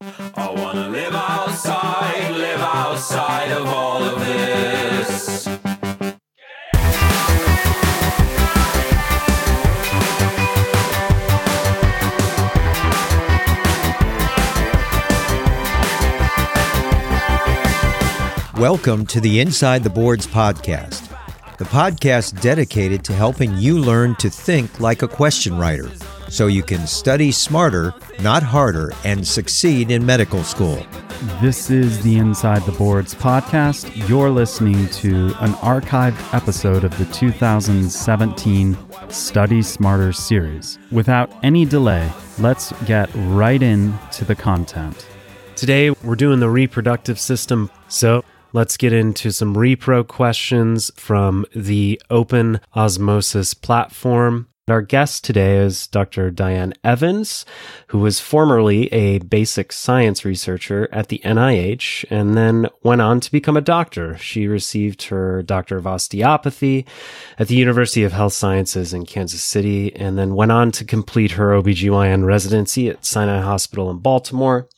I wanna live outside, live outside of all of this. Welcome to the Inside the Boards podcast, the podcast dedicated to helping you learn to think like a question writer so you can study smarter, not harder, and succeed in medical school. This is the Inside the Boards podcast. You're listening to an archived episode of the 2017 Study Smarter series. Without any delay, let's get right into the content. Today, we're doing the reproductive system. So, let's get into some repro questions from the Open Osmosis platform. Our guest today is Dr. Diane Evans, who was formerly a basic science researcher at the NIH and then went on to become a doctor. She received her Doctor of Osteopathy at the University of Health Sciences in Kansas City and then went on to complete her OBGYN residency at Sinai Hospital in Baltimore.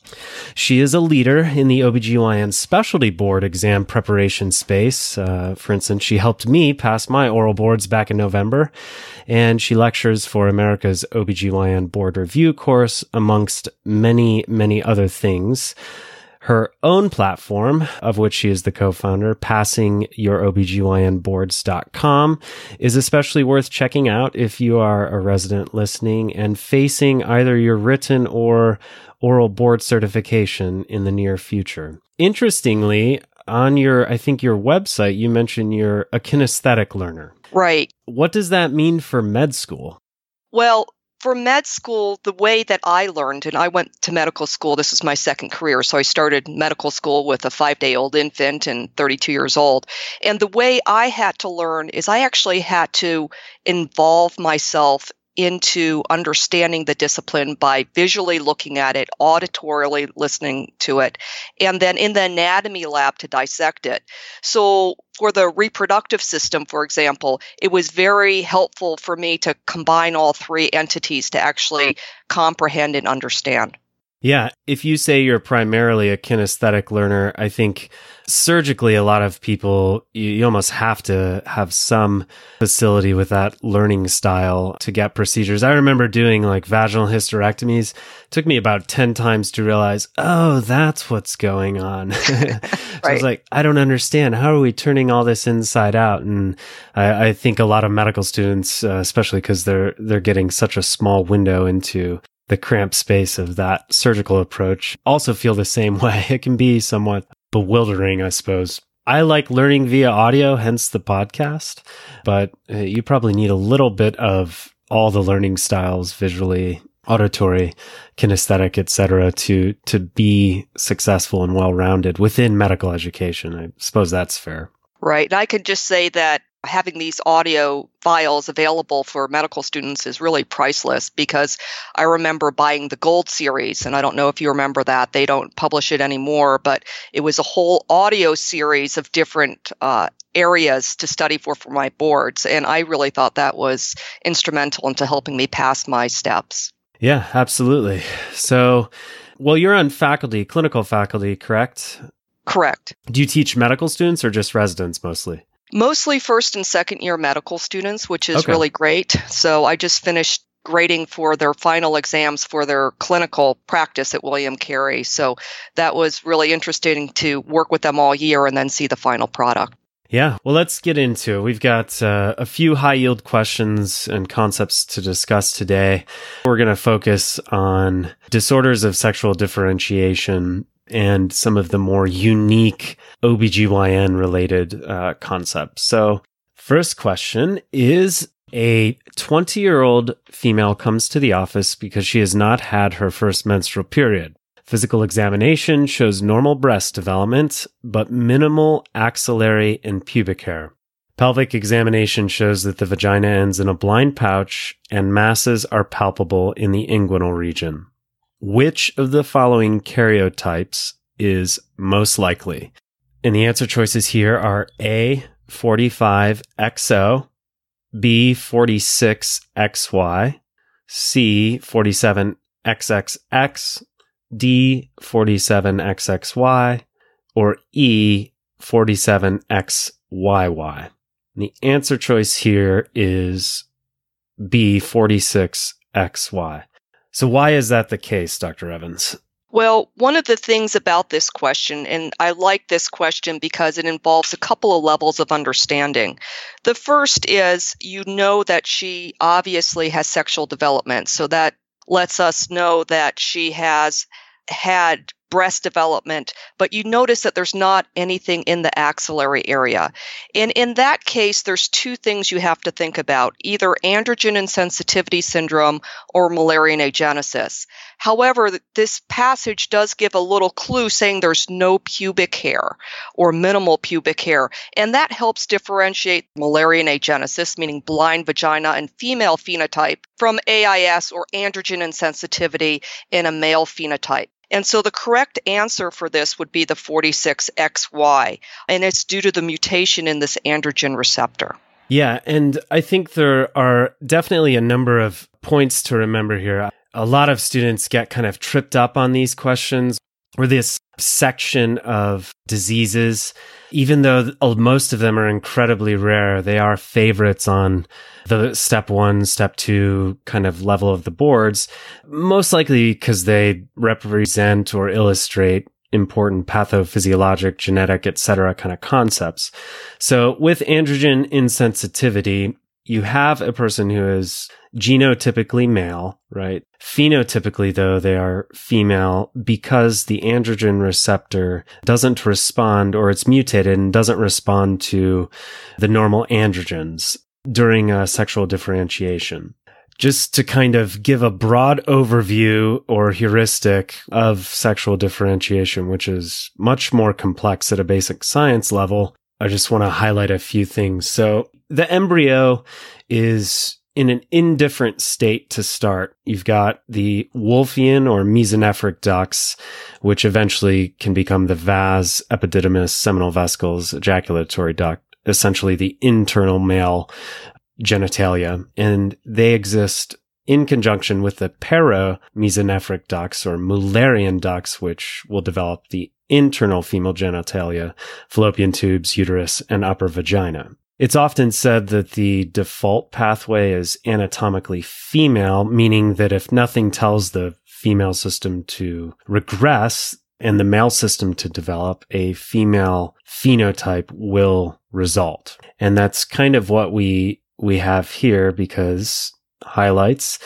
She is a leader in the OBGYN specialty board exam preparation space. Uh, for instance, she helped me pass my oral boards back in November and she lectures for America's OBGYN board review course, amongst many, many other things. Her own platform, of which she is the co-founder, passingyourobgynboards.com, is especially worth checking out if you are a resident listening and facing either your written or oral board certification in the near future. Interestingly, on your, I think your website, you mentioned you're a kinesthetic learner. Right. What does that mean for med school? Well, for med school, the way that I learned, and I went to medical school, this is my second career. So I started medical school with a five day old infant and 32 years old. And the way I had to learn is I actually had to involve myself into understanding the discipline by visually looking at it, auditorily listening to it, and then in the anatomy lab to dissect it. So, for the reproductive system, for example, it was very helpful for me to combine all three entities to actually comprehend and understand. Yeah. If you say you're primarily a kinesthetic learner, I think surgically, a lot of people, you, you, almost have to have some facility with that learning style to get procedures. I remember doing like vaginal hysterectomies. It took me about 10 times to realize, oh, that's what's going on. so right. I was like, I don't understand. How are we turning all this inside out? And I, I think a lot of medical students, uh, especially because they're, they're getting such a small window into the cramped space of that surgical approach also feel the same way. It can be somewhat bewildering, I suppose. I like learning via audio, hence the podcast, but uh, you probably need a little bit of all the learning styles visually, auditory, kinesthetic, etc., to to be successful and well-rounded within medical education. I suppose that's fair. Right. I could just say that having these audio files available for medical students is really priceless because I remember buying the Gold series, and I don't know if you remember that. They don't publish it anymore, but it was a whole audio series of different uh, areas to study for for my boards. And I really thought that was instrumental into helping me pass my steps. Yeah, absolutely. So, well, you're on faculty, clinical faculty, correct? Correct. Do you teach medical students or just residents mostly? Mostly first and second year medical students, which is okay. really great. So I just finished grading for their final exams for their clinical practice at William Carey. So that was really interesting to work with them all year and then see the final product. Yeah, well, let's get into it. We've got uh, a few high yield questions and concepts to discuss today. We're going to focus on disorders of sexual differentiation and some of the more unique OBGYN related uh, concepts. So, first question is a 20 year old female comes to the office because she has not had her first menstrual period. Physical examination shows normal breast development, but minimal axillary and pubic hair. Pelvic examination shows that the vagina ends in a blind pouch and masses are palpable in the inguinal region. Which of the following karyotypes is most likely? And the answer choices here are A, 45XO, B, 46XY, C, 47XXX, D, 47XXY, or E, 47XYY. And the answer choice here is B, 46XY. So why is that the case, Dr. Evans? Well, one of the things about this question, and I like this question because it involves a couple of levels of understanding. The first is you know that she obviously has sexual development, so that lets us know that she has had breast development, but you notice that there's not anything in the axillary area. And in that case, there's two things you have to think about either androgen insensitivity syndrome or Mullerian agenesis. However, this passage does give a little clue saying there's no pubic hair or minimal pubic hair. And that helps differentiate Mullerian agenesis, meaning blind vagina and female phenotype, from AIS or androgen insensitivity in a male phenotype. And so the correct answer for this would be the 46XY, and it's due to the mutation in this androgen receptor. Yeah, and I think there are definitely a number of points to remember here. A lot of students get kind of tripped up on these questions or this section of diseases, even though oh, most of them are incredibly rare, they are favorites on the step one, step two kind of level of the boards, most likely because they represent or illustrate important pathophysiologic, genetic, etc. kind of concepts. So with androgen insensitivity, you have a person who is genotypically male, right? Phenotypically, though, they are female because the androgen receptor doesn't respond or it's mutated and doesn't respond to the normal androgens during sexual differentiation. Just to kind of give a broad overview or heuristic of sexual differentiation, which is much more complex at a basic science level, I just want to highlight a few things. So the embryo is in an indifferent state to start. You've got the Wolffian or mesonephric ducts, which eventually can become the vas, epididymis, seminal vesicles, ejaculatory duct, essentially the internal male genitalia. And they exist in conjunction with the paramesonephric ducts or Mullerian ducts, which will develop the internal female genitalia, fallopian tubes, uterus, and upper vagina. It's often said that the default pathway is anatomically female, meaning that if nothing tells the female system to regress and the male system to develop, a female phenotype will result. And that's kind of what we, we have here because highlights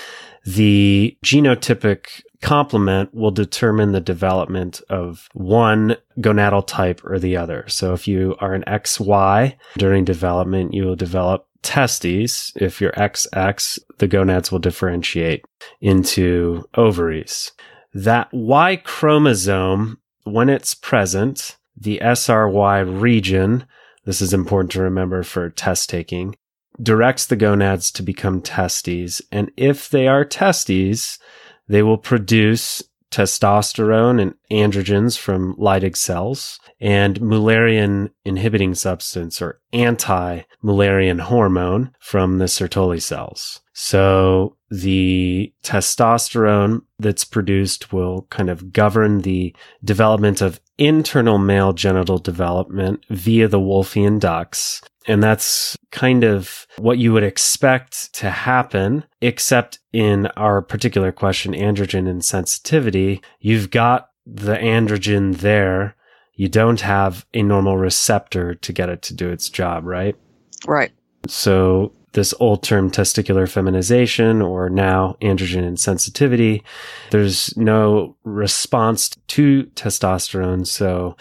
the genotypic complement will determine the development of one gonadal type or the other. So if you are an XY during development, you will develop testes. If you're XX, the gonads will differentiate into ovaries. That Y chromosome, when it's present, the SRY region, this is important to remember for test taking, directs the gonads to become testes. And if they are testes, they will produce testosterone and androgens from Leydig cells and Mullerian inhibiting substance or anti-Mullerian hormone from the Sertoli cells. So the testosterone that's produced will kind of govern the development of internal male genital development via the Wolffian ducts and that's kind of what you would expect to happen, except in our particular question, androgen insensitivity. You've got the androgen there. You don't have a normal receptor to get it to do its job, right? Right. So this old term testicular feminization or now androgen insensitivity, there's no response to testosterone. So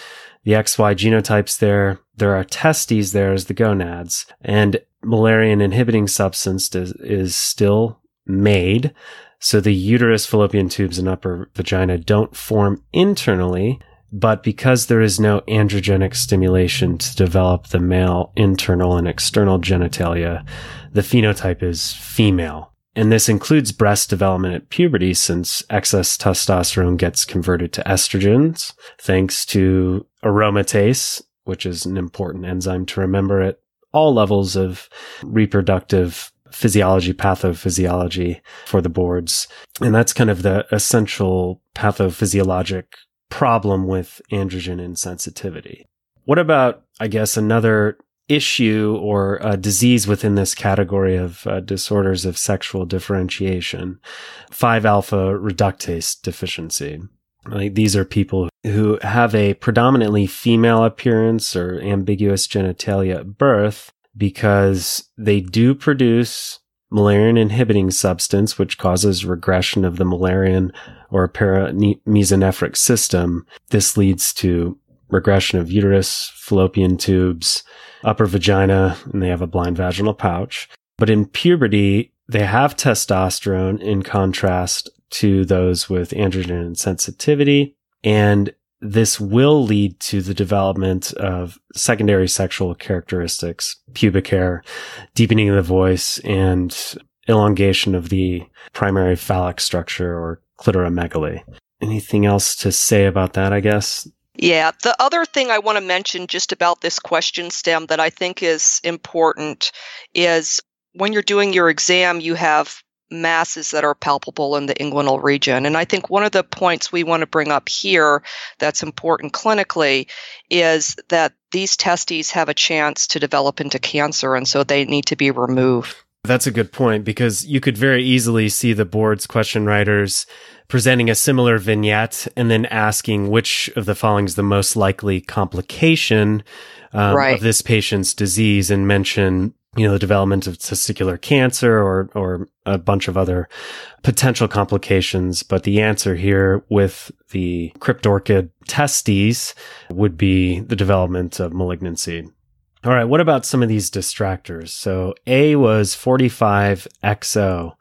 the XY genotypes there. There are testes there as the gonads and Mullerian inhibiting substance is, is still made. So the uterus, fallopian tubes, and upper vagina don't form internally, but because there is no androgenic stimulation to develop the male internal and external genitalia, the phenotype is female. And this includes breast development at puberty since excess testosterone gets converted to estrogens thanks to aromatase, which is an important enzyme to remember at all levels of reproductive physiology, pathophysiology for the boards. And that's kind of the essential pathophysiologic problem with androgen insensitivity. What about, I guess, another issue or a disease within this category of uh, disorders of sexual differentiation, 5 alpha reductase deficiency. Like these are people who have a predominantly female appearance or ambiguous genitalia at birth because they do produce Müllerian inhibiting substance, which causes regression of the Müllerian or paramesonephric system. This leads to regression of uterus, fallopian tubes, upper vagina, and they have a blind vaginal pouch. But in puberty, they have testosterone in contrast to those with androgen insensitivity. And this will lead to the development of secondary sexual characteristics, pubic hair, deepening of the voice, and elongation of the primary phallic structure or clitoromegaly. Anything else to say about that, I guess? Yeah, the other thing I want to mention just about this question stem that I think is important is when you're doing your exam, you have masses that are palpable in the inguinal region. And I think one of the points we want to bring up here that's important clinically is that these testes have a chance to develop into cancer, and so they need to be removed. That's a good point because you could very easily see the board's question writers presenting a similar vignette and then asking which of the following is the most likely complication um, right. of this patient's disease and mention you know, the development of testicular cancer or, or a bunch of other potential complications. But the answer here with the cryptorchid testes would be the development of malignancy. All right. What about some of these distractors? So A was 45XO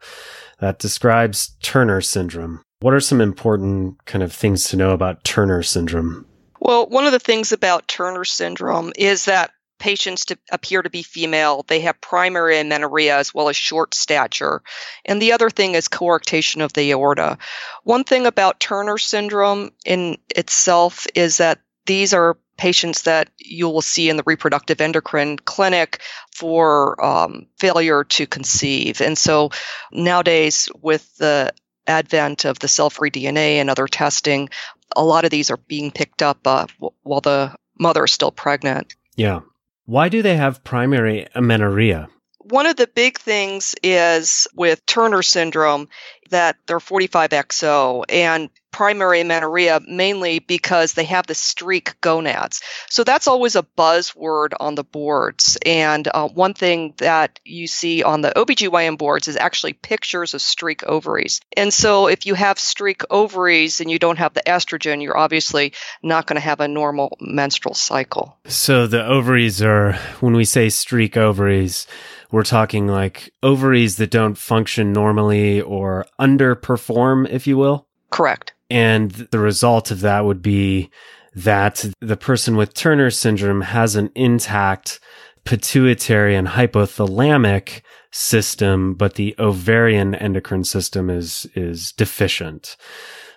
that describes Turner syndrome. What are some important kind of things to know about Turner syndrome? Well, one of the things about Turner syndrome is that patients to appear to be female. They have primary amenorrhea as well as short stature. And the other thing is coarctation of the aorta. One thing about Turner syndrome in itself is that these are patients that you will see in the reproductive endocrine clinic for um, failure to conceive. And so nowadays, with the advent of the cell free DNA and other testing, a lot of these are being picked up uh, while the mother is still pregnant. Yeah. Why do they have primary amenorrhea? One of the big things is with Turner syndrome that they're 45XO and primary amenorrhea mainly because they have the streak gonads. So that's always a buzzword on the boards. And uh, one thing that you see on the OBGYN boards is actually pictures of streak ovaries. And so if you have streak ovaries and you don't have the estrogen, you're obviously not going to have a normal menstrual cycle. So the ovaries are, when we say streak ovaries, we're talking like ovaries that don't function normally or underperform, if you will. Correct. And the result of that would be that the person with Turner syndrome has an intact pituitary and hypothalamic system, but the ovarian endocrine system is, is deficient.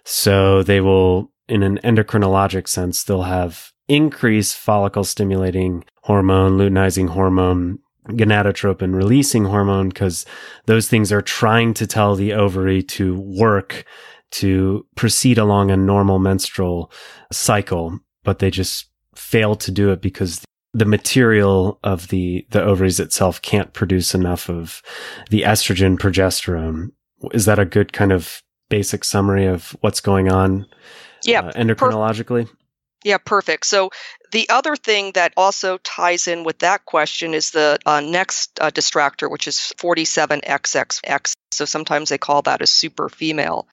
So they will, in an endocrinologic sense, they'll have increased follicle stimulating hormone, luteinizing hormone, gonadotropin releasing hormone, because those things are trying to tell the ovary to work to proceed along a normal menstrual cycle, but they just fail to do it because the material of the, the ovaries itself can't produce enough of the estrogen progesterone. Is that a good kind of basic summary of what's going on? Yeah. Uh, endocrinologically? Per- yeah, perfect. So the other thing that also ties in with that question is the uh, next uh, distractor, which is 47XXX. So sometimes they call that a super female.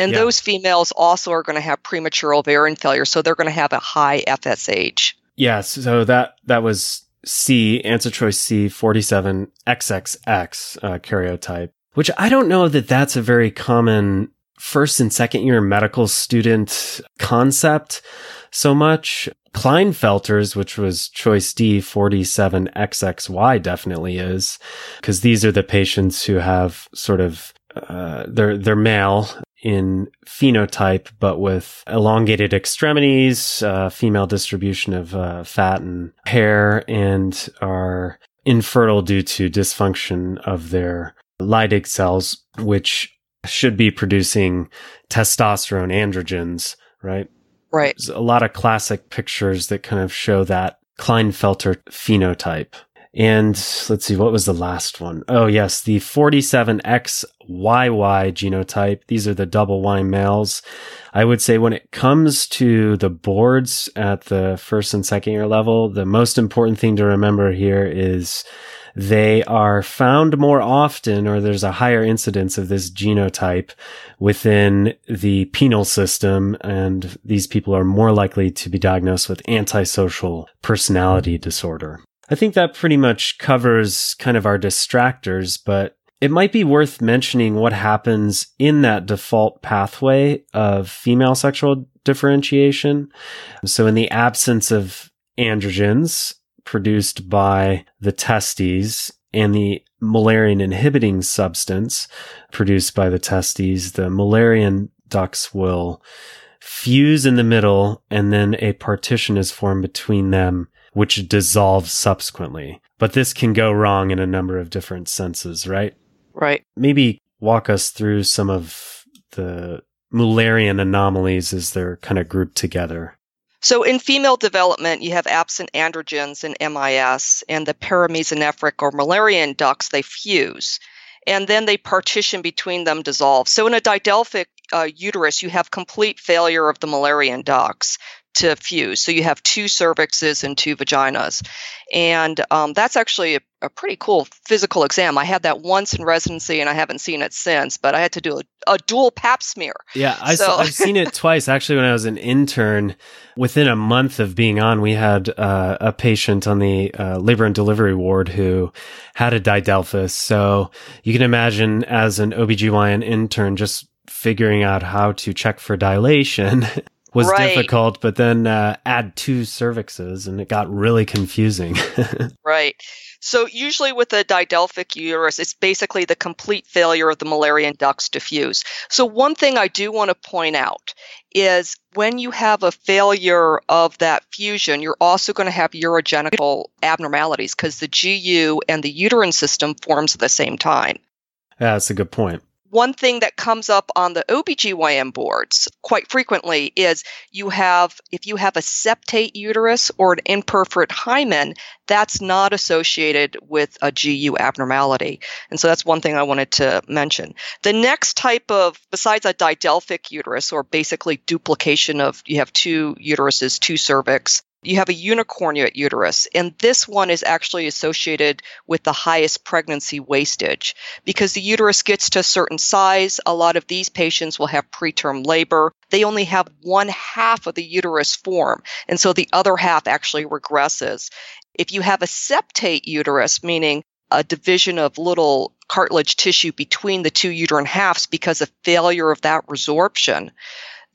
And yeah. those females also are going to have premature ovarian failure, so they're going to have a high FSH. Yes, so that that was C, answer choice C, 47XXX uh, karyotype. which I don't know that that's a very common first and second year medical student concept so much. Klinefelter's, which was choice D 47XXY definitely is, because these are the patients who have sort of, uh, they're, they're male in phenotype, but with elongated extremities, uh, female distribution of uh, fat and hair, and are infertile due to dysfunction of their Leydig cells, which should be producing testosterone androgens, right? Right. There's a lot of classic pictures that kind of show that Klinefelter phenotype. And let's see, what was the last one? Oh, yes, the 47XYY genotype. These are the double Y males. I would say when it comes to the boards at the first and second year level, the most important thing to remember here is they are found more often or there's a higher incidence of this genotype within the penal system. And these people are more likely to be diagnosed with antisocial personality disorder. I think that pretty much covers kind of our distractors, but it might be worth mentioning what happens in that default pathway of female sexual differentiation. So in the absence of androgens, produced by the testes and the Mullerian inhibiting substance produced by the testes, the Mullerian ducts will fuse in the middle and then a partition is formed between them, which dissolves subsequently. But this can go wrong in a number of different senses, right? Right. Maybe walk us through some of the Mullerian anomalies as they're kind of grouped together. So in female development, you have absent androgens in MIS, and the paramesonephric or Mullerian ducts they fuse, and then they partition between them, dissolve. So in a didelphic uh, uterus, you have complete failure of the Mullerian ducts to fuse. So you have two cervixes and two vaginas. And um, that's actually a, a, pretty cool physical exam. I had that once in residency and I haven't seen it since, but I had to do a, a dual pap smear. Yeah, I so. I've seen it twice. Actually, when I was an intern, within a month of being on, we had uh, a patient on the uh, labor and delivery ward who had a didelphys. So you can imagine as an OBGYN intern, just figuring out how to check for dilation was right. difficult, but then uh, add two cervixes and it got really confusing. right. So usually with a didelphic uterus, it's basically the complete failure of the Mullerian ducts to fuse. So one thing I do want to point out is when you have a failure of that fusion, you're also going to have urogenital abnormalities because the GU and the uterine system forms at the same time. Yeah, that's a good point one thing that comes up on the OBGYN boards quite frequently is you have, if you have a septate uterus or an imperforate hymen, that's not associated with a GU abnormality. And so that's one thing I wanted to mention. The next type of, besides a didelphic uterus, or basically duplication of, you have two uteruses, two cervix, you have a unicornuate uterus, and this one is actually associated with the highest pregnancy wastage because the uterus gets to a certain size. A lot of these patients will have preterm labor. They only have one half of the uterus form, and so the other half actually regresses. If you have a septate uterus, meaning a division of little cartilage tissue between the two uterine halves because of failure of that resorption,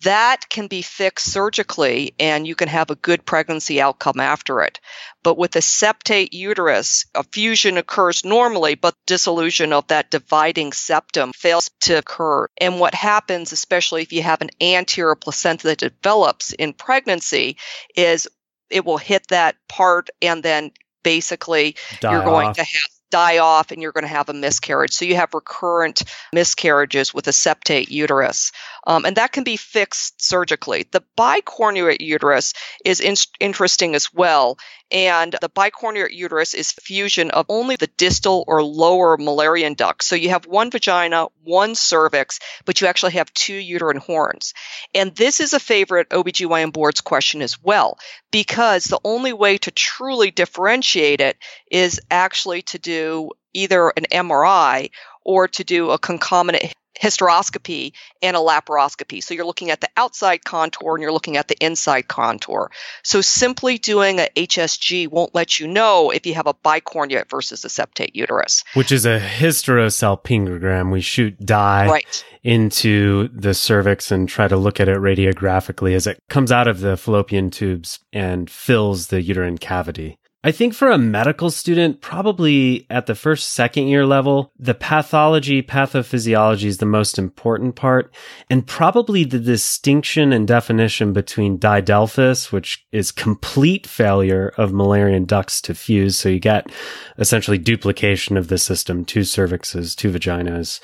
that can be fixed surgically and you can have a good pregnancy outcome after it. But with a septate uterus, a fusion occurs normally, but dissolution of that dividing septum fails to occur. And what happens, especially if you have an anterior placenta that develops in pregnancy, is it will hit that part and then basically Die you're going off. to have die off and you're going to have a miscarriage. So you have recurrent miscarriages with a septate uterus. Um, and that can be fixed surgically. The bicornuate uterus is in- interesting as well. And the bicornuate uterus is fusion of only the distal or lower Mullerian duct. So you have one vagina, one cervix, but you actually have two uterine horns. And this is a favorite OBGYN board's question as well, because the only way to truly differentiate it is actually to do either an MRI or to do a concomitant hysteroscopy and a laparoscopy. So you're looking at the outside contour and you're looking at the inside contour. So simply doing a HSG won't let you know if you have a bicornua versus a septate uterus. Which is a hysterosalpingogram. We shoot dye Right. into the cervix and try to look at it radiographically as it comes out of the fallopian tubes and fills the uterine cavity. I think for a medical student, probably at the first, second year level, the pathology, pathophysiology is the most important part. And probably the distinction and definition between didelphys, which is complete failure of Mullerian ducts to fuse. So you get essentially duplication of the system, two cervixes, two vaginas,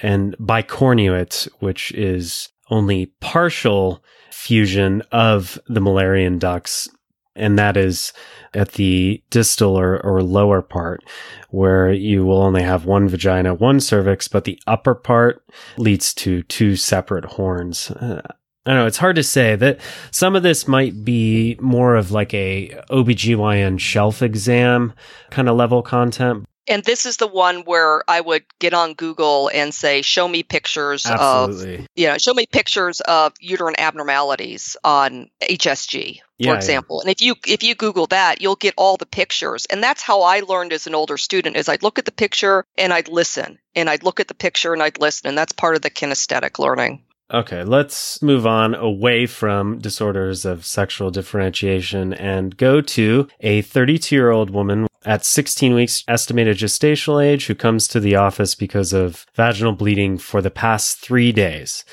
and bicornuate, which is only partial fusion of the Mullerian ducts and that is at the distal or, or lower part where you will only have one vagina, one cervix, but the upper part leads to two separate horns. Uh, I don't know. It's hard to say that some of this might be more of like a OBGYN shelf exam kind of level content. And this is the one where I would get on Google and say, show me pictures of, you know, show me pictures of uterine abnormalities on HSG, for Yeah, yeah. example. And if you if you Google that, you'll get all the pictures. And that's how I learned as an older student is I'd look at the picture and I'd listen. And I'd look at the picture and I'd listen. And that's part of the kinesthetic learning. Okay, let's move on away from disorders of sexual differentiation and go to a 32 year old woman at 16 weeks estimated gestational age who comes to the office because of vaginal bleeding for the past three days.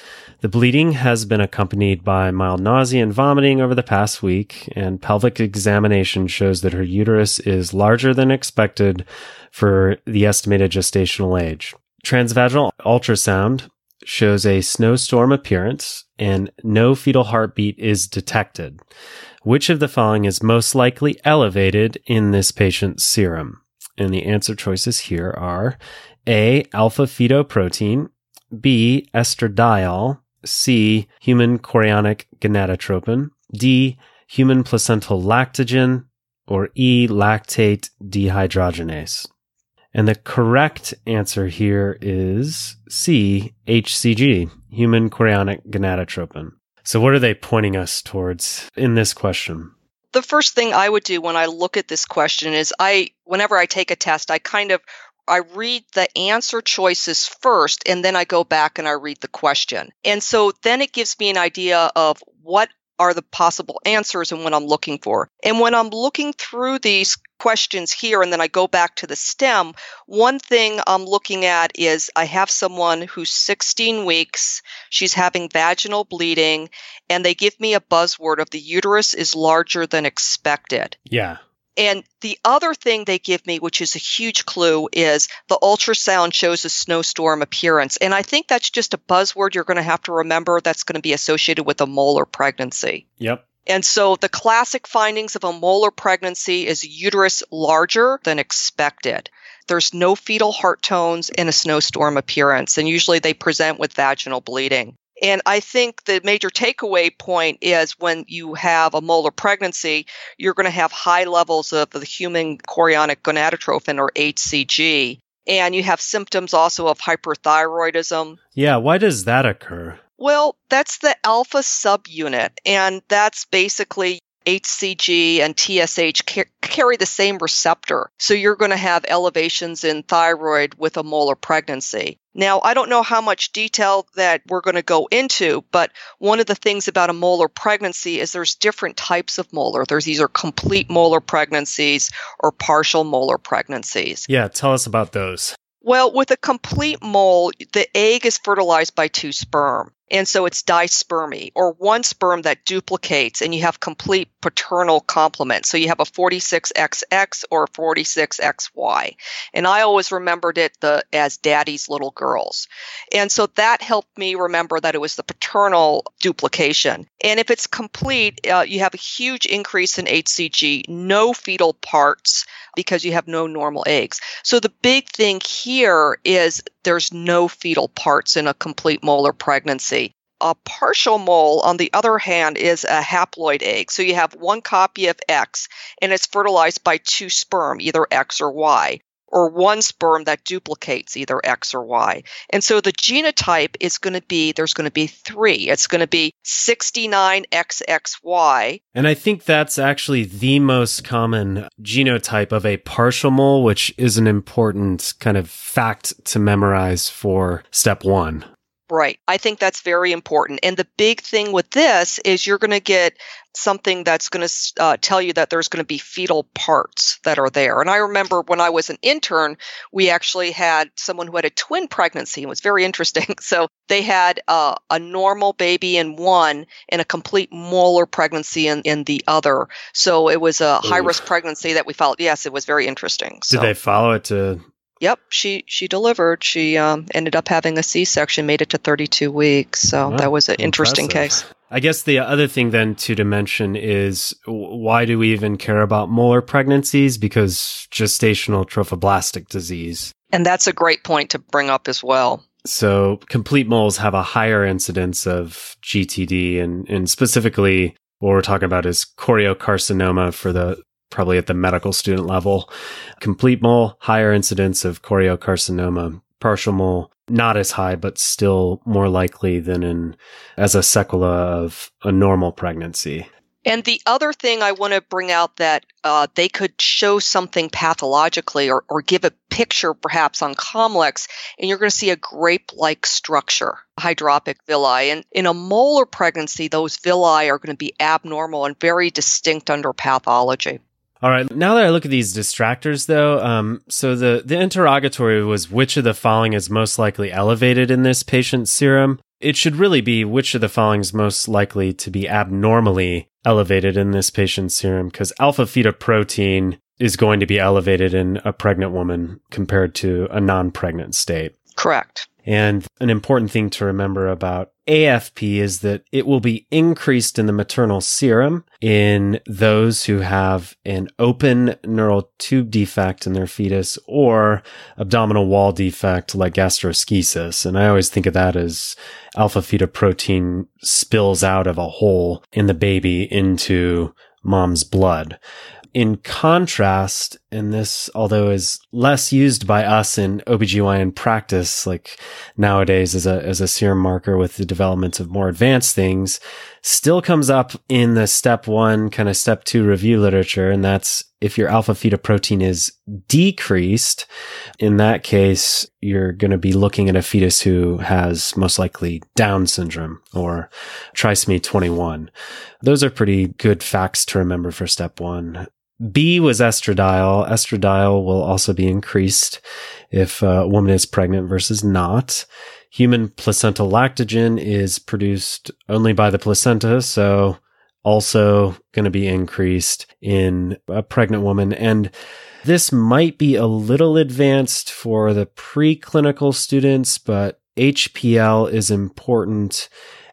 The bleeding has been accompanied by mild nausea and vomiting over the past week, and pelvic examination shows that her uterus is larger than expected for the estimated gestational age. Transvaginal ultrasound shows a snowstorm appearance and no fetal heartbeat is detected. Which of the following is most likely elevated in this patient's serum? And the answer choices here are A, alpha fetoprotein, B, estradiol, C, human chorionic gonadotropin, D, human placental lactogen, or E, lactate dehydrogenase. And the correct answer here is C, HCG, human chorionic gonadotropin. So what are they pointing us towards in this question? the first thing I would do when I look at this question is I whenever I take a test, I kind of I read the answer choices first and then I go back and I read the question. And so then it gives me an idea of what are the possible answers and what I'm looking for. And when I'm looking through these questions here and then I go back to the STEM, one thing I'm looking at is I have someone who's 16 weeks, she's having vaginal bleeding, and they give me a buzzword of the uterus is larger than expected. Yeah. And the other thing they give me, which is a huge clue, is the ultrasound shows a snowstorm appearance. And I think that's just a buzzword you're going to have to remember that's going to be associated with a molar pregnancy. Yep. And so the classic findings of a molar pregnancy is uterus larger than expected. There's no fetal heart tones and a snowstorm appearance. And usually they present with vaginal bleeding. And I think the major takeaway point is when you have a molar pregnancy, you're going to have high levels of the human chorionic gonadotropin or HCG. And you have symptoms also of hyperthyroidism. Yeah. Why does that occur? Well, that's the alpha subunit, and that's basically HCG and TSH ca- carry the same receptor. So you're going to have elevations in thyroid with a molar pregnancy. Now, I don't know how much detail that we're going to go into, but one of the things about a molar pregnancy is there's different types of molar. There's either complete molar pregnancies or partial molar pregnancies. Yeah. Tell us about those. Well, with a complete mole, the egg is fertilized by two sperm. And so it's dispermy, or one sperm that duplicates, and you have complete paternal complement. So you have a 46XX or 46XY. And I always remembered it the, as daddy's little girls. And so that helped me remember that it was the paternal duplication. And if it's complete, uh, you have a huge increase in HCG, no fetal parts because you have no normal eggs. So the big thing here is there's no fetal parts in a complete molar pregnancy. A partial mole, on the other hand, is a haploid egg. So you have one copy of X and it's fertilized by two sperm, either X or Y. or one sperm that duplicates either X or Y. And so the genotype is going to be there's going to be three. It's going to be 69XXY. And I think that's actually the most common genotype of a partial mole, which is an important kind of fact to memorize for step one. Right. I think that's very important. And the big thing with this is you're going to get something that's going to uh, tell you that there's going to be fetal parts that are there. And I remember when I was an intern, we actually had someone who had a twin pregnancy. It was very interesting. So they had uh, a normal baby in one and a complete molar pregnancy in, in the other. So it was a high risk pregnancy that we followed. Yes, it was very interesting. So. Did they follow it to Yep, she she delivered. She um, ended up having a C-section, made it to 32 weeks. So Wow, that was an interesting case. I guess the other thing then to to mention is why do we even care about molar pregnancies? Because gestational trophoblastic disease. And that's a great point to bring up as well. So complete moles have a higher incidence of GTD and, and specifically what we're talking about is choriocarcinoma for the probably at the medical student level. Complete mole, higher incidence of choriocarcinoma. Partial mole, not as high, but still more likely than in as a sequela of a normal pregnancy. And the other thing I want to bring out that uh, they could show something pathologically or, or give a picture perhaps on Comlex, and you're going to see a grape like structure, hydropic villi. And in a molar pregnancy, those villi are going to be abnormal and very distinct under pathology. All right. Now that I look at these distractors, though, um, so the the interrogatory was which of the following is most likely elevated in this patient's serum. It should really be which of the following is most likely to be abnormally elevated in this patient's serum, because alpha fetoprotein is going to be elevated in a pregnant woman compared to a non-pregnant state. Correct. And an important thing to remember about AFP is that it will be increased in the maternal serum in those who have an open neural tube defect in their fetus or abdominal wall defect like gastroschisis. And I always think of that as alpha fetoprotein spills out of a hole in the baby into mom's blood. In contrast, and this, although is less used by us in OBGYN practice, like nowadays as a, as a serum marker with the development of more advanced things, still comes up in the step one, kind of step two review literature. And that's if your alpha fetoprotein is decreased, in that case, you're going to be looking at a fetus who has most likely Down syndrome or trisomy 21. Those are pretty good facts to remember for step one. B was estradiol. Estradiol will also be increased if a woman is pregnant versus not. Human placental lactogen is produced only by the placenta, so also going to be increased in a pregnant woman. And this might be a little advanced for the preclinical students, but HPL is important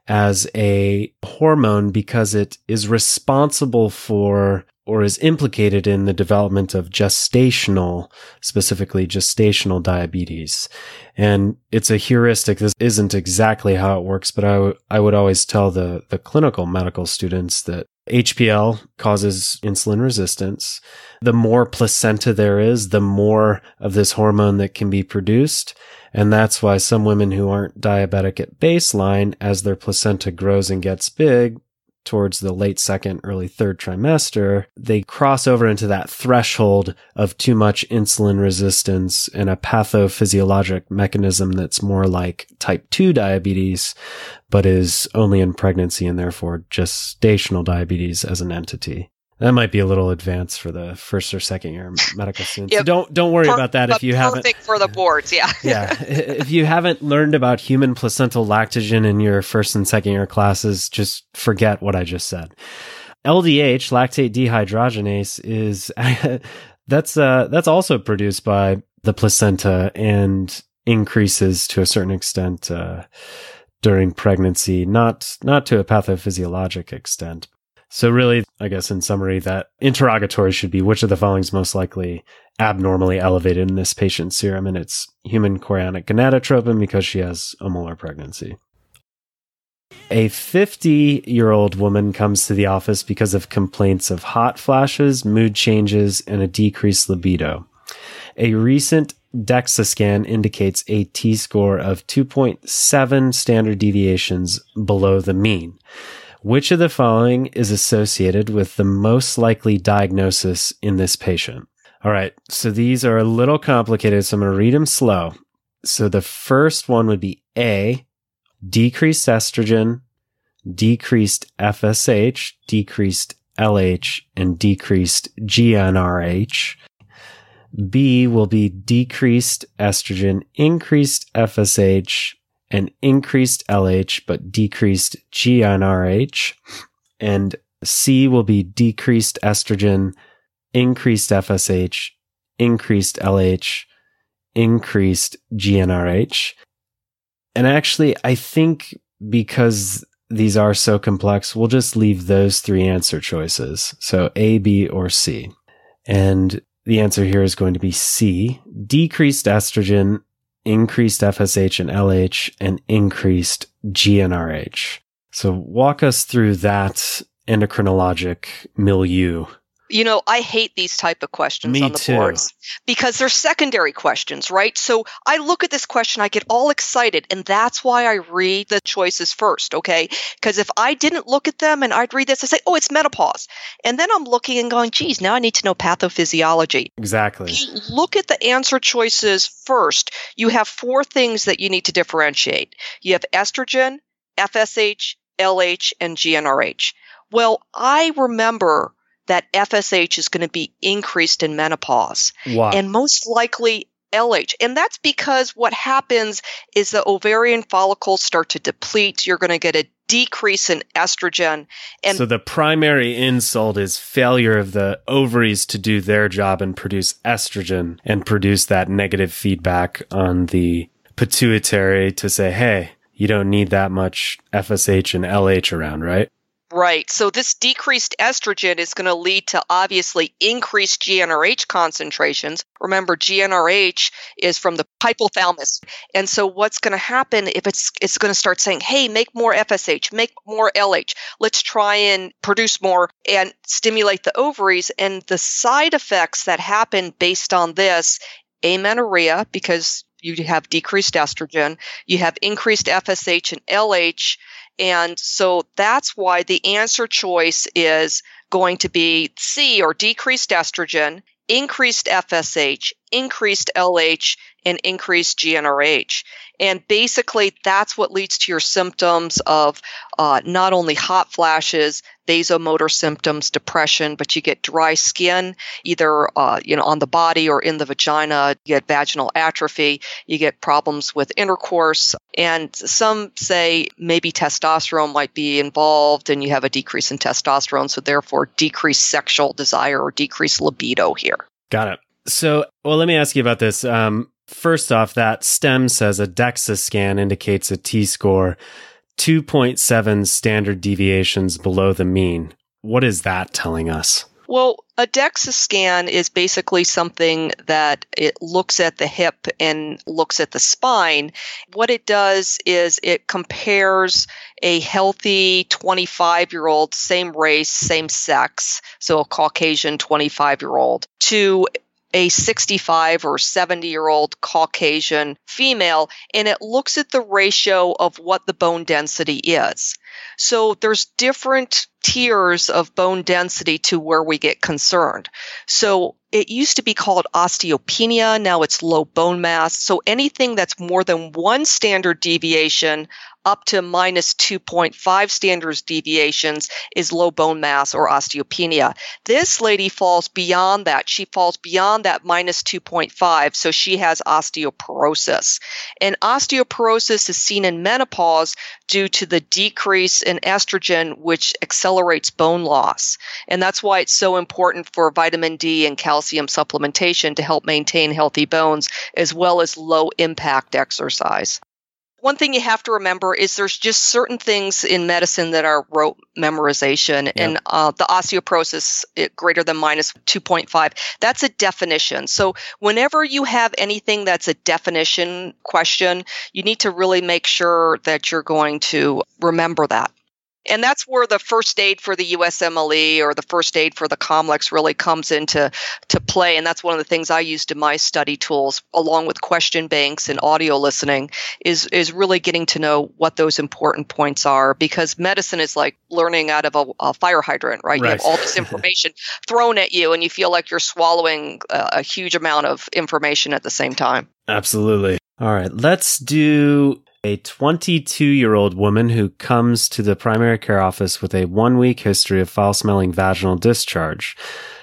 as a hormone because it is responsible for or is implicated in the development of gestational, specifically gestational diabetes. And it's a heuristic. This isn't exactly how it works, but I, w- I would always tell the, the clinical medical students that HPL causes insulin resistance. The more placenta there is, the more of this hormone that can be produced. And that's why some women who aren't diabetic at baseline, as their placenta grows and gets big, towards the late second, early third trimester, they cross over into that threshold of too much insulin resistance and a pathophysiologic mechanism that's more like type 2 diabetes, but is only in pregnancy and therefore gestational diabetes as an entity. That might be a little advanced for the first or second year medical students. So don't don't worry Per- about that if you haven't perfect for the boards, yeah. yeah. If you haven't learned about human placental lactogen in your first and second year classes, just forget what I just said. LDH, lactate dehydrogenase, is that's uh, that's also produced by the placenta and increases to a certain extent uh, during pregnancy, not not to a pathophysiologic extent. So really, I guess in summary, that interrogatory should be which of the following is most likely abnormally elevated in this patient's serum, and it's human chorionic gonadotropin because she has a molar pregnancy. A 50 year old woman comes to the office because of complaints of hot flashes, mood changes, and a decreased libido. A recent DEXA scan indicates a T score of 2.7 standard deviations below the mean. Which of the following is associated with the most likely diagnosis in this patient? All right, so these are a little complicated, so I'm going to read them slow. So the first one would be A, decreased estrogen, decreased FSH, decreased LH, and decreased GnRH. B will be decreased estrogen, increased FSH, and increased LH, but decreased GnRH. And C will be decreased estrogen, increased FSH, increased LH, increased GnRH. And actually, I think because these are so complex, we'll just leave those three answer choices. So A, B, or C. And the answer here is going to be C, decreased estrogen, increased FSH and LH, and increased GnRH. So walk us through that endocrinologic milieu. You know, I hate these type of questions Me on the too. boards because they're secondary questions, right? So I look at this question, I get all excited, and that's why I read the choices first, okay? Because if I didn't look at them and I'd read this, I say, oh, it's menopause. And then I'm looking and going, geez, now I need to know pathophysiology. Exactly. Look at the answer choices first, you have four things that you need to differentiate. You have estrogen, FSH, LH, and GnRH. Well, I remember that FSH is going to be increased in menopause Why? and most likely LH. And that's because what happens is the ovarian follicles start to deplete. You're going to get a decrease in estrogen. And so the primary insult is failure of the ovaries to do their job and produce estrogen and produce that negative feedback on the pituitary to say, hey, you don't need that much FSH and LH around, right? Right. So this decreased estrogen is going to lead to obviously increased GnRH concentrations. Remember, GnRH is from the hypothalamus. And so what's going to happen if it's it's going to start saying, "Hey, make more FSH, make more LH. Let's try and produce more and stimulate the ovaries." And the side effects that happen based on this, amenorrhea because you have decreased estrogen, you have increased FSH and LH and so that's why the answer choice is going to be C or decreased estrogen, increased FSH, increased LH, and increased GnRH. And basically, that's what leads to your symptoms of uh, not only hot flashes, vasomotor symptoms, depression, but you get dry skin, either uh, you know on the body or in the vagina. You get vaginal atrophy. You get problems with intercourse, and some say maybe testosterone might be involved, and you have a decrease in testosterone, so therefore decreased sexual desire or decreased libido here. Got it. So, well, let me ask you about this. Um, first off, that STEM says a DEXA scan indicates a T score 2.7 standard deviations below the mean. What is that telling us? Well, a DEXA scan is basically something that it looks at the hip and looks at the spine. What it does is it compares a healthy 25 year old, same race, same sex, so a Caucasian 25 year old, to a 65 or 70 year old Caucasian female, and it looks at the ratio of what the bone density is. So there's different tiers of bone density to where we get concerned. So it used to be called osteopenia, now it's low bone mass. So anything that's more than one standard deviation up to minus 2.5 standards deviations is low bone mass or osteopenia. This lady falls beyond that. She falls beyond that minus 2.5, so she has osteoporosis. And osteoporosis is seen in menopause due to the decrease in estrogen, which accelerates bone loss. And that's why it's so important for vitamin D and calcium supplementation to help maintain healthy bones, as well as low impact exercise. One thing you have to remember is there's just certain things in medicine that are rote memorization, and uh, the osteoporosis it, greater than minus 2.5, that's a definition. So whenever you have anything that's a definition question, you need to really make sure that you're going to remember that. And that's where the first aid for the USMLE or the first aid for the Comlex really comes into to play. And that's one of the things I used in my study tools, along with question banks and audio listening, is is really getting to know what those important points are. Because medicine is like learning out of a, a fire hydrant, right? right? You have all this information thrown at you, and you feel like you're swallowing a, a huge amount of information at the same time. Absolutely. All right, let's do a 22 year old woman who comes to the primary care office with a one week history of foul smelling vaginal discharge.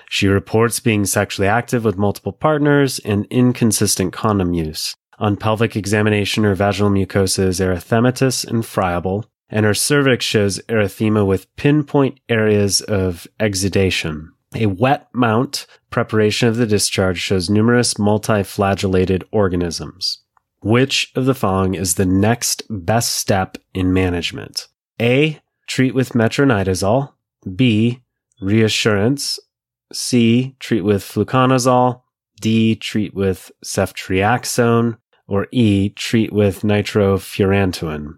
She reports being sexually active with multiple partners and inconsistent condom use. On pelvic examination, her vaginal mucosa is erythematous and friable, and her cervix shows erythema with pinpoint areas of exudation. A wet mount preparation of the discharge shows numerous multiflagellated organisms. Which of the following is the next best step in management? A. Treat with metronidazole. B. Reassurance. C. Treat with fluconazole. D. Treat with ceftriaxone. Or E. Treat with nitrofurantoin.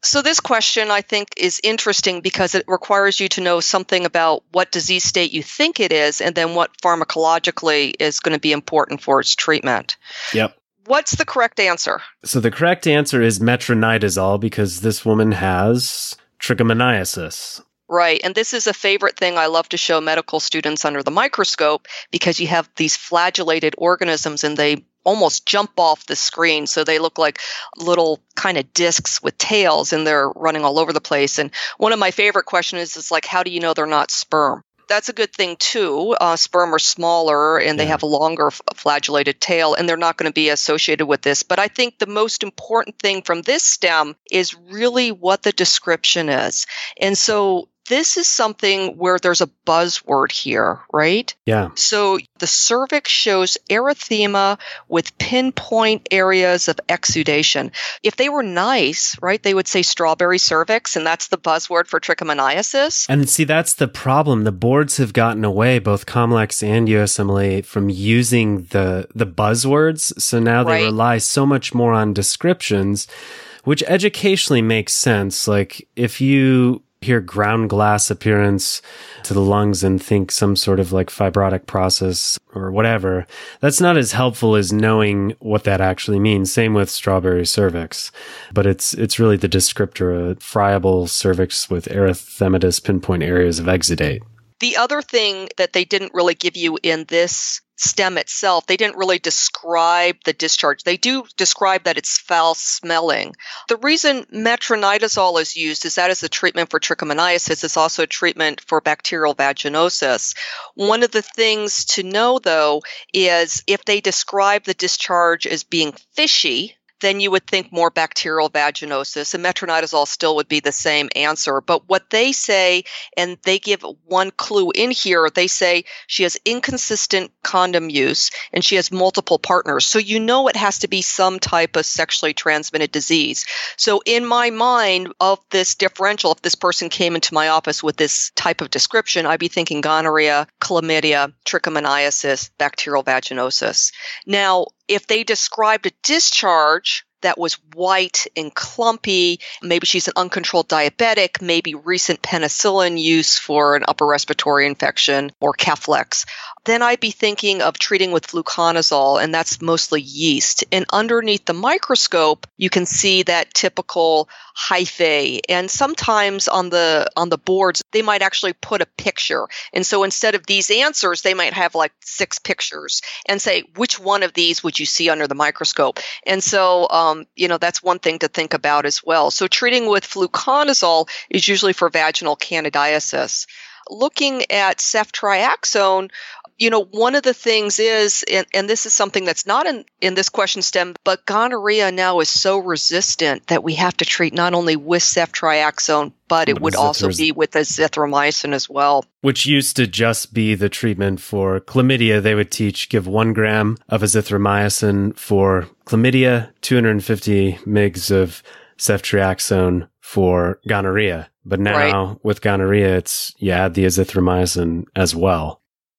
So, this question I think is interesting because it requires you to know something about what disease state you think it is and then what pharmacologically is going to be important for its treatment. Yep. What's the correct answer? So the correct answer is metronidazole because this woman has trichomoniasis. Right. And this is a favorite thing I love to show medical students under the microscope because you have these flagellated organisms and they almost jump off the screen. So they look like little kind of discs with tails and they're running all over the place. And one of my favorite questions is, is like, how do you know they're not sperm? That's a good thing too. Uh, sperm are smaller and they have a longer flagellated tail, and they're not going to be associated with this. But I think the most important thing from this stem is really what the description is. And so this is something where there's a buzzword here, right? Yeah. So the cervix shows erythema with pinpoint areas of exudation. If they were nice, right, they would say strawberry cervix, and that's the buzzword for trichomoniasis. And see, that's the problem. The boards have gotten away, both Comlex and USMLE, from using the the buzzwords. So now they right. rely so much more on descriptions which educationally makes sense. Like if you hear ground glass appearance to the lungs and think some sort of like fibrotic process or whatever. That's not as helpful as knowing what that actually means. Same with strawberry cervix, but it's, it's really the descriptor, friable cervix with erythematous pinpoint areas of exudate. The other thing that they didn't really give you in this stem itself, they didn't really describe the discharge. They do describe that it's foul smelling. The reason metronidazole is used is that as a treatment for trichomoniasis. It's also a treatment for bacterial vaginosis. One of the things to know though is if they describe the discharge as being fishy, then you would think more bacterial vaginosis, and metronidazole still would be the same answer. But what they say, and they give one clue in here, they say she has inconsistent condom use and she has multiple partners. So you know it has to be some type of sexually transmitted disease. So in my mind of this differential, if this person came into my office with this type of description, I'd be thinking gonorrhea, chlamydia, trichomoniasis, bacterial vaginosis. Now, if they described a discharge that was white and clumpy. Maybe she's an uncontrolled diabetic, maybe recent penicillin use for an upper respiratory infection or Keflex then I'd be thinking of treating with fluconazole, and that's mostly yeast. And underneath the microscope, you can see that typical hyphae. And sometimes on the on the boards, they might actually put a picture. And so instead of these answers, they might have like six pictures and say which one of these would you see under the microscope. And so, um, you know, that's one thing to think about as well. So treating with fluconazole is usually for vaginal candidiasis looking at ceftriaxone, you know, one of the things is, and, and, this is something that's not in, in this question stem, but gonorrhea now is so resistant that we have to treat not only with ceftriaxone, but it would also be with azithromycin as well. Which used to just be the treatment for chlamydia. They would teach give one gram of azithromycin for chlamydia, 250 mgs of ceftriaxone for gonorrhea. But now right. with gonorrhea, it's you add the azithromycin as well.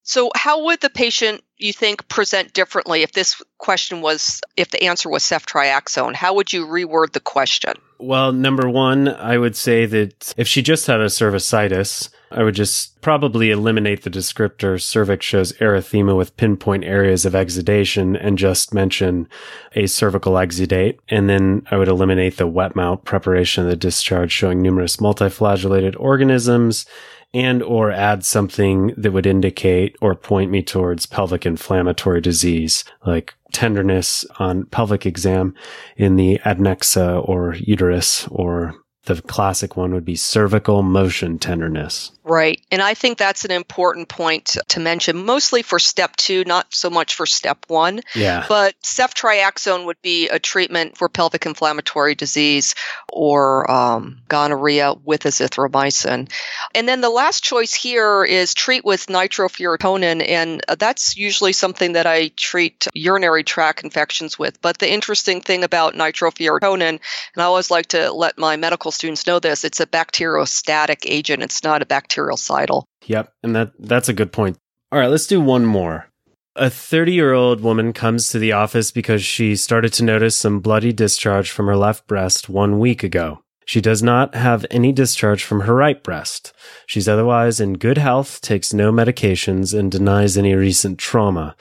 So, how would the patient you think present differently if this question was if the answer was ceftriaxone? How would you reword the question? Well, number one, I would say that if she just had a cervicitis, I would just probably eliminate the descriptor cervix shows erythema with pinpoint areas of exudation and just mention a cervical exudate. And then I would eliminate the wet mount preparation of the discharge showing numerous multiflagellated organisms and or add something that would indicate or point me towards pelvic inflammatory disease like tenderness on pelvic exam in the adnexa or uterus or the classic one would be cervical motion tenderness. Right. And I think that's an important point to mention, mostly for step two, not so much for step one. Yeah. But ceftriaxone would be a treatment for pelvic inflammatory disease or um, gonorrhea with azithromycin. And then the last choice here is treat with nitrofurantoin. And that's usually something that I treat urinary tract infections with. But the interesting thing about nitrofurantoin, and I always like to let my medical students know this, it's a bacteriostatic agent. It's not a bactericidal. Yep, and that that's a good point. All right, let's do one more. A 30-year-old woman comes to the office because she started to notice some bloody discharge from her left breast 1 week ago. She does not have any discharge from her right breast. She's otherwise in good health, takes no medications, and denies any recent trauma.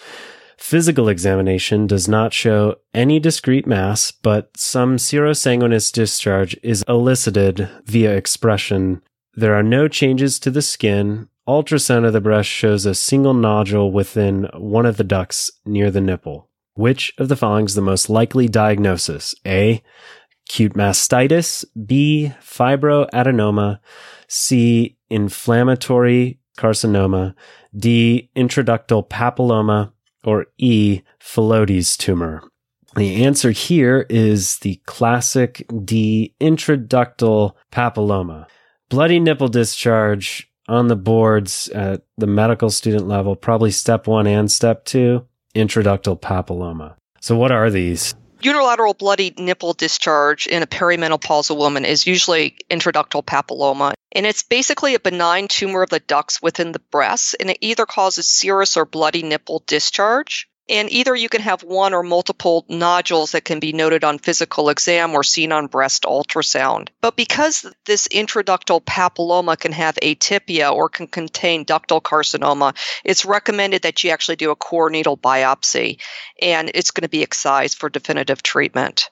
Physical examination does not show any discrete mass, but some serosanguinous discharge is elicited via expression. There are no changes to the skin. Ultrasound of the breast shows a single nodule within one of the ducts near the nipple. Which of the following is the most likely diagnosis? A. Acute mastitis. B. Fibroadenoma. C. Inflammatory carcinoma. D. Intraductal papilloma or E. Phyllodes tumor? The answer here is the classic D. Intraductal papilloma. Bloody nipple discharge on the boards at the medical student level, probably step one and step two, intraductal papilloma. So, what are these? Unilateral bloody nipple discharge in a perimenopausal woman is usually intraductal papilloma. And it's basically a benign tumor of the ducts within the breast, and it either causes serous or bloody nipple discharge. And either you can have one or multiple nodules that can be noted on physical exam or seen on breast ultrasound. But because this intraductal papilloma can have atypia or can contain ductal carcinoma, it's recommended that you actually do a core needle biopsy and it's going to be excised for definitive treatment.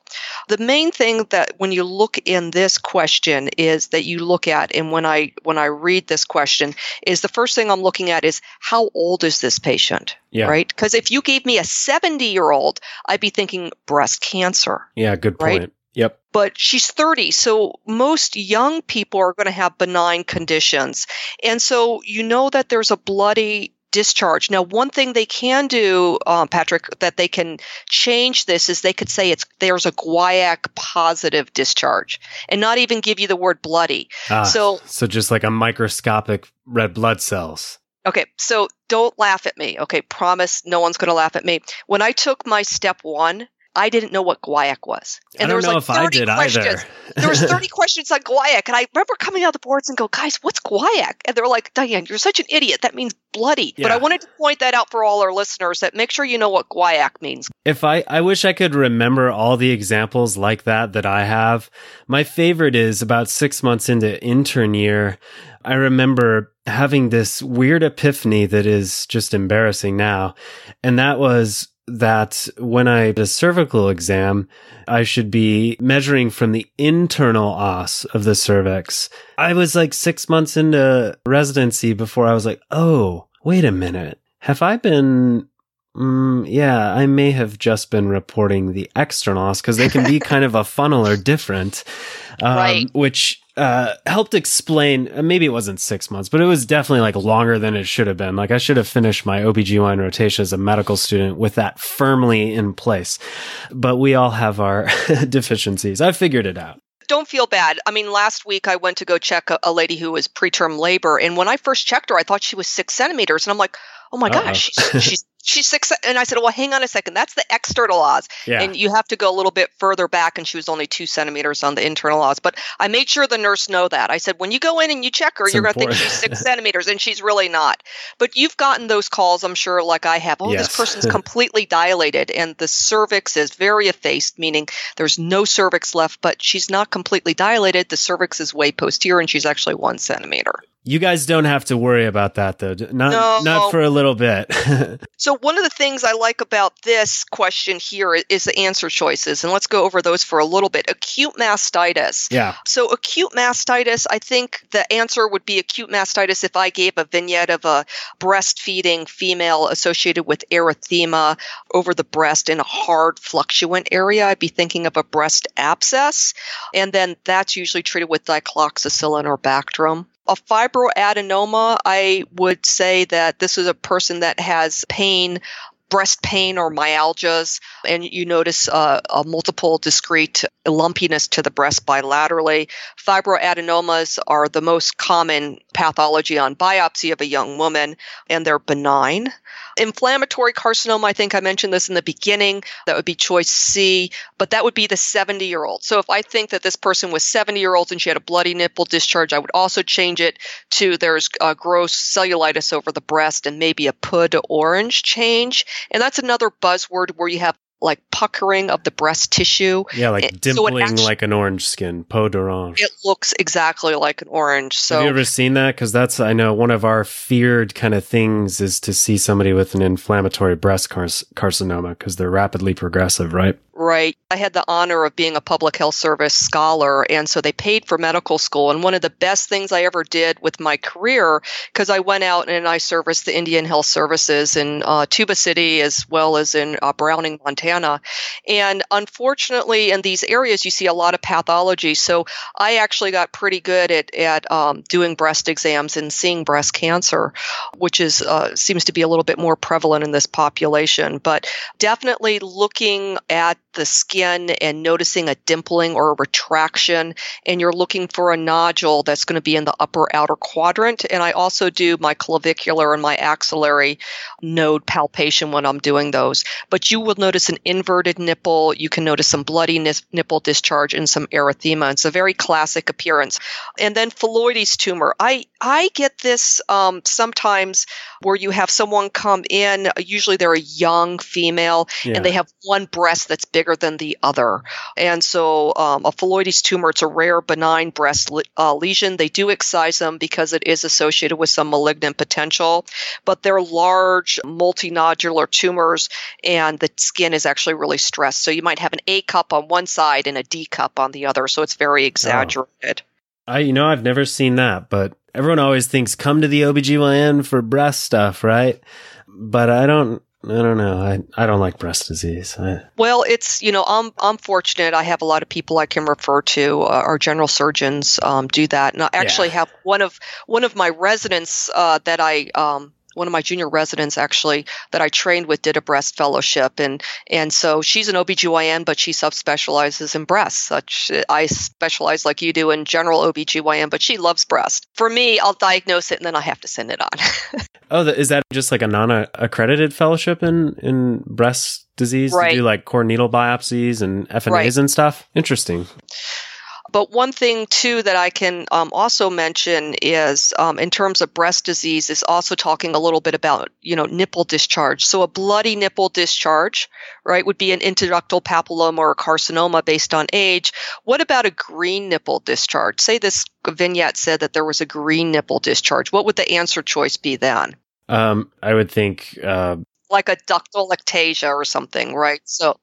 The main thing that when you look in this question is that you look at and when I when I read this question is the first thing I'm looking at is how old is this patient? Yeah. Right? Because if you gave me a 70 year old, I'd be thinking breast cancer. Yeah, good point. Right? Yep. But she's 30, so most young people are going to have benign conditions. And so you know that there's a bloody discharge. Now, one thing they can do, um, Patrick, that they can change this is they could say it's there's a guaiac positive discharge, and not even give you the word bloody. Ah, So so just like a microscopic red blood cells. Okay, so don't laugh at me. Okay, promise no one's going to laugh at me. When I took my step one, I didn't know what guaiac was. Don't there was like if I 30 did questions. either. there was 30 questions on guaiac, and I remember coming out of the boards and go, guys, what's guaiac? And they were like, Diane, you're such an idiot. That means bloody. But I wanted to point that out for all our listeners that make sure you know what guaiac means. If I, I wish I could remember all the examples like that that I have. My favorite is about six months into intern year. I remember having this weird epiphany that is just embarrassing now. And that was that when I did a cervical exam, I should be measuring from the internal os of the cervix. I was like six months into residency before I was like, oh, wait a minute. Have I been Mm, yeah, I may have just been reporting the externals because they can be kind of a funnel or different, um, Right. which uh, helped explain. uh, Maybe it wasn't six months, but it was definitely like longer than it should have been. Like I should have finished my OBGYN rotation as a medical student with that firmly in place. But we all have our deficiencies. I figured it out. Don't feel bad. I mean, last week I went to go check a, a lady who was preterm labor, and when I first checked her, I thought she was six centimeters, and I'm like, oh my Uh-oh. gosh, she's, she's she's six. And I said, well, hang on a second. That's the external os. Yeah. And you have to go a little bit further back. And she was only two centimeters on the internal os. But I made sure the nurse know that. I said, when you go in and you check her, It's you're going to think she's six centimeters. And she's really not. But you've gotten those calls, I'm sure, like I have. Oh, Yes. this person's completely dilated. And the cervix is very effaced, meaning there's no cervix left, but she's not completely dilated. The cervix is way posterior and she's actually one centimeter. You guys don't have to worry about that though. Not No. not for a little bit. So one of the things I like about this question here is the answer choices, and let's go over those for a little bit. Acute mastitis. yeah. So acute mastitis, I think the answer would be acute mastitis if I gave a vignette of a breastfeeding female associated with erythema over the breast in a hard fluctuant area. I'd be thinking of a breast abscess, and then that's usually treated with dicloxacillin or Bactrim. A fibroadenoma, I would say that this is a person that has pain breast pain or myalgias, and you notice uh, a multiple discrete lumpiness to the breast bilaterally. Fibroadenomas are the most common pathology on biopsy of a young woman, and they're benign. Inflammatory carcinoma, I think I mentioned this in the beginning, that would be choice C, but that would be the 70 year old. So if I think that this person was 70 year old and she had a bloody nipple discharge, I would also change it to there's uh, gross cellulitis over the breast and maybe a peau d'orange change. And that's another buzzword where you have like puckering of the breast tissue. Yeah, like It- so it dimpling like an orange skin, peau d'orange. It looks exactly like an orange. So Have you ever seen that? Because that's I know one of our feared kind of things is to see somebody with an inflammatory breast car- carcinoma because they're rapidly progressive, right? Right. I had the honor of being a public health service scholar, and so they paid for medical school. And one of the best things I ever did with my career, because I went out and I serviced the Indian Health Services in uh, Tuba City as well as in uh, Browning, Montana. And unfortunately, in these areas, you see a lot of pathology. So I actually got pretty good at at um, doing breast exams and seeing breast cancer, which is uh, seems to be a little bit more prevalent in this population. But definitely looking at the skin and noticing a dimpling or a retraction, and you're looking for a nodule that's going to be in the upper outer quadrant. And I also do my clavicular and my axillary node palpation when I'm doing those. But you will notice an inverted nipple. You can notice some bloody nipple discharge and some erythema. It's a very classic appearance. And then phylloides tumor. I I get this um, sometimes where you have someone come in. Usually they're a young female Yeah. and they have one breast that's bigger than the other. And so, um, a phylloides tumor, it's a rare benign breast le- uh, lesion. They do excise them because it is associated with some malignant potential, but they're large, multinodular tumors, and the skin is actually really stressed. So, you might have an A cup on one side and a D cup on the other. So, it's very exaggerated. I you know I've never seen that, but everyone always thinks come to the OBGYN for breast stuff, right? But I don't I don't know. I, I don't like breast disease. I, Well, it's you know I'm I'm fortunate. I have a lot of people I can refer to. Uh, our general surgeons um, do that, and I actually have one of one of my residents uh, that I. Um, one of my junior residents actually that I trained with did a breast fellowship and and so she's an OBGYN but she subspecializes in breast uh, such I specialize like you do in general OBGYN but she loves breast. For me I'll diagnose it and then I have to send it on. oh, is that just like a non-accredited fellowship in in breast disease Right. to do like core needle biopsies and FNAs Right. and stuff? Interesting. But one thing too that I can um, also mention is, um, in terms of breast disease, is also talking a little bit about you know nipple discharge. So a bloody nipple discharge, right, would be an intraductal papilloma or carcinoma based on age. What about a green nipple discharge? Say this vignette said that there was a green nipple discharge. What would the answer choice be then? Um, I would think. Uh, Like a ductal ectasia or something, right? So,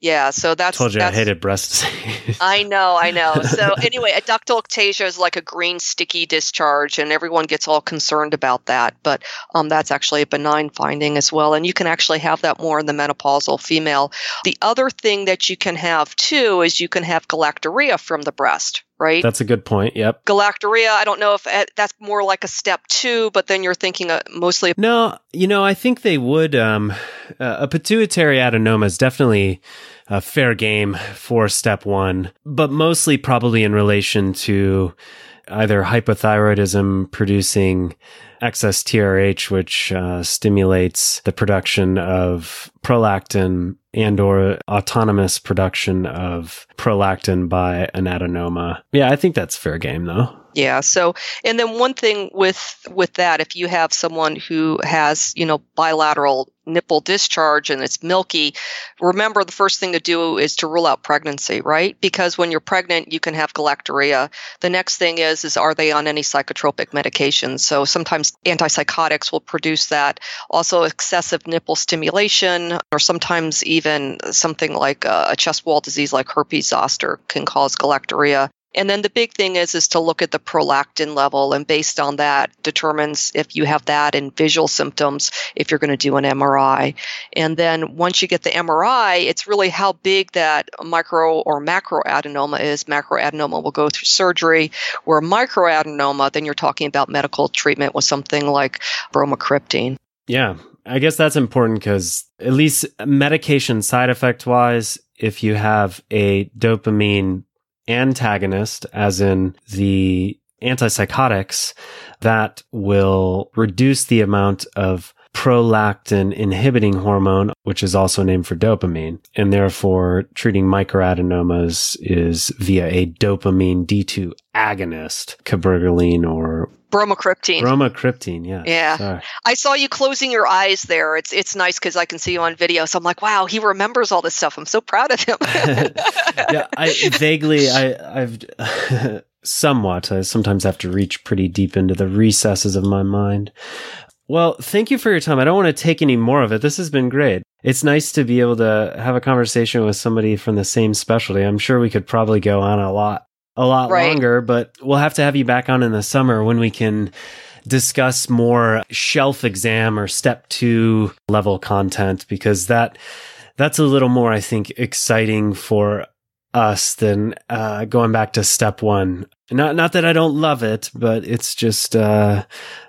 yeah. So that's told you I hated breast disease. I know, I know. So anyway, a ductal ectasia is like a green sticky discharge, and everyone gets all concerned about that. But um, that's actually a benign finding as well, and you can actually have that more in the menopausal female. The other thing that you can have too is you can have galactorrhea from the breast, right? That's a good point. Yep. galactorrhea. I don't know if uh, that's more like a step two, but then you're thinking uh, mostly No, you know, I think they would. Um, uh, a pituitary adenoma is definitely a fair game for step one, but mostly probably in relation to either hypothyroidism producing excess TRH, which uh, stimulates the production of prolactin and or autonomous production of prolactin by an adenoma. Yeah, I think that's fair game though. Yeah. So, and then one thing with with that, if you have someone who has you know bilateral nipple discharge and it's milky, remember the first thing to do is to rule out pregnancy, right? Because when you're pregnant, you can have galactorrhea. The next thing is is are they on any psychotropic medications? So sometimes antipsychotics will produce that. Also, excessive nipple stimulation, or sometimes even something like a, chest wall disease like herpes zoster can cause galactorrhea. And then the big thing is is to look at the prolactin level and based on that determines if you have that and visual symptoms if you're going to do an MRI. And then once you get the MRI, it's really how big that micro or macro adenoma is. Macro adenoma will go through surgery, where micro adenoma then you're talking about medical treatment with something like bromocriptine. Yeah. I guess that's important because at least medication side effect wise, if you have a dopamine antagonist, as in the antipsychotics, that will reduce the amount of prolactin inhibiting hormone, which is also named for dopamine. And therefore, treating microadenomas is via a dopamine D2 agonist, cabergoline or bromocriptine. Bromocriptine, yeah. Yeah. Sorry. I saw you closing your eyes there. It's it's nice because I can see you on video. So I'm like, wow, he remembers all this stuff. I'm so proud of him. yeah, I vaguely, I, I've somewhat. I sometimes have to reach pretty deep into the recesses of my mind. Well, thank you for your time. I don't want to take any more of it. This has been great. It's nice to be able to have a conversation with somebody from the same specialty. I'm sure we could probably go on a lot, a lot Right. longer, but we'll have to have you back on in the summer when we can discuss more shelf exam or step two level content because that, that's a little more, I think, exciting for us than uh, going back to step one. Not not that I don't love it, but it's just uh,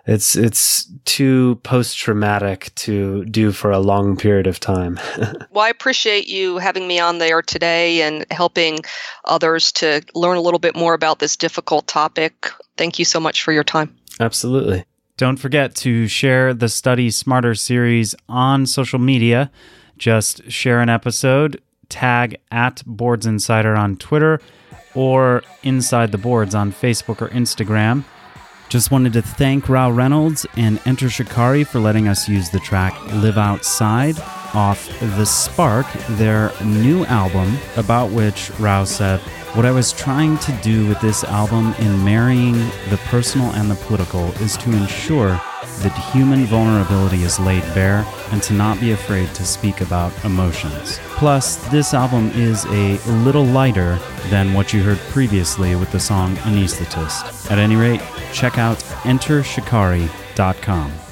it's it's too post traumatic to do for a long period of time. well, I appreciate you having me on there today and helping others to learn a little bit more about this difficult topic. Thank you so much for your time. Absolutely. Don't forget to share the Study Smarter series on social media. Just share an episode, tag at Boards Insider on Twitter or Inside the Boards on Facebook or Instagram. Just wanted to thank Rou Reynolds and Enter Shikari for letting us use the track Live Outside off The Spark, their new album, about which Rou said, What I was trying to do with this album in marrying the personal and the political is to ensure that human vulnerability is laid bare and to not be afraid to speak about emotions. Plus, this album is a little lighter than what you heard previously with the song Anaesthetist. At any rate, check out entershikari.com.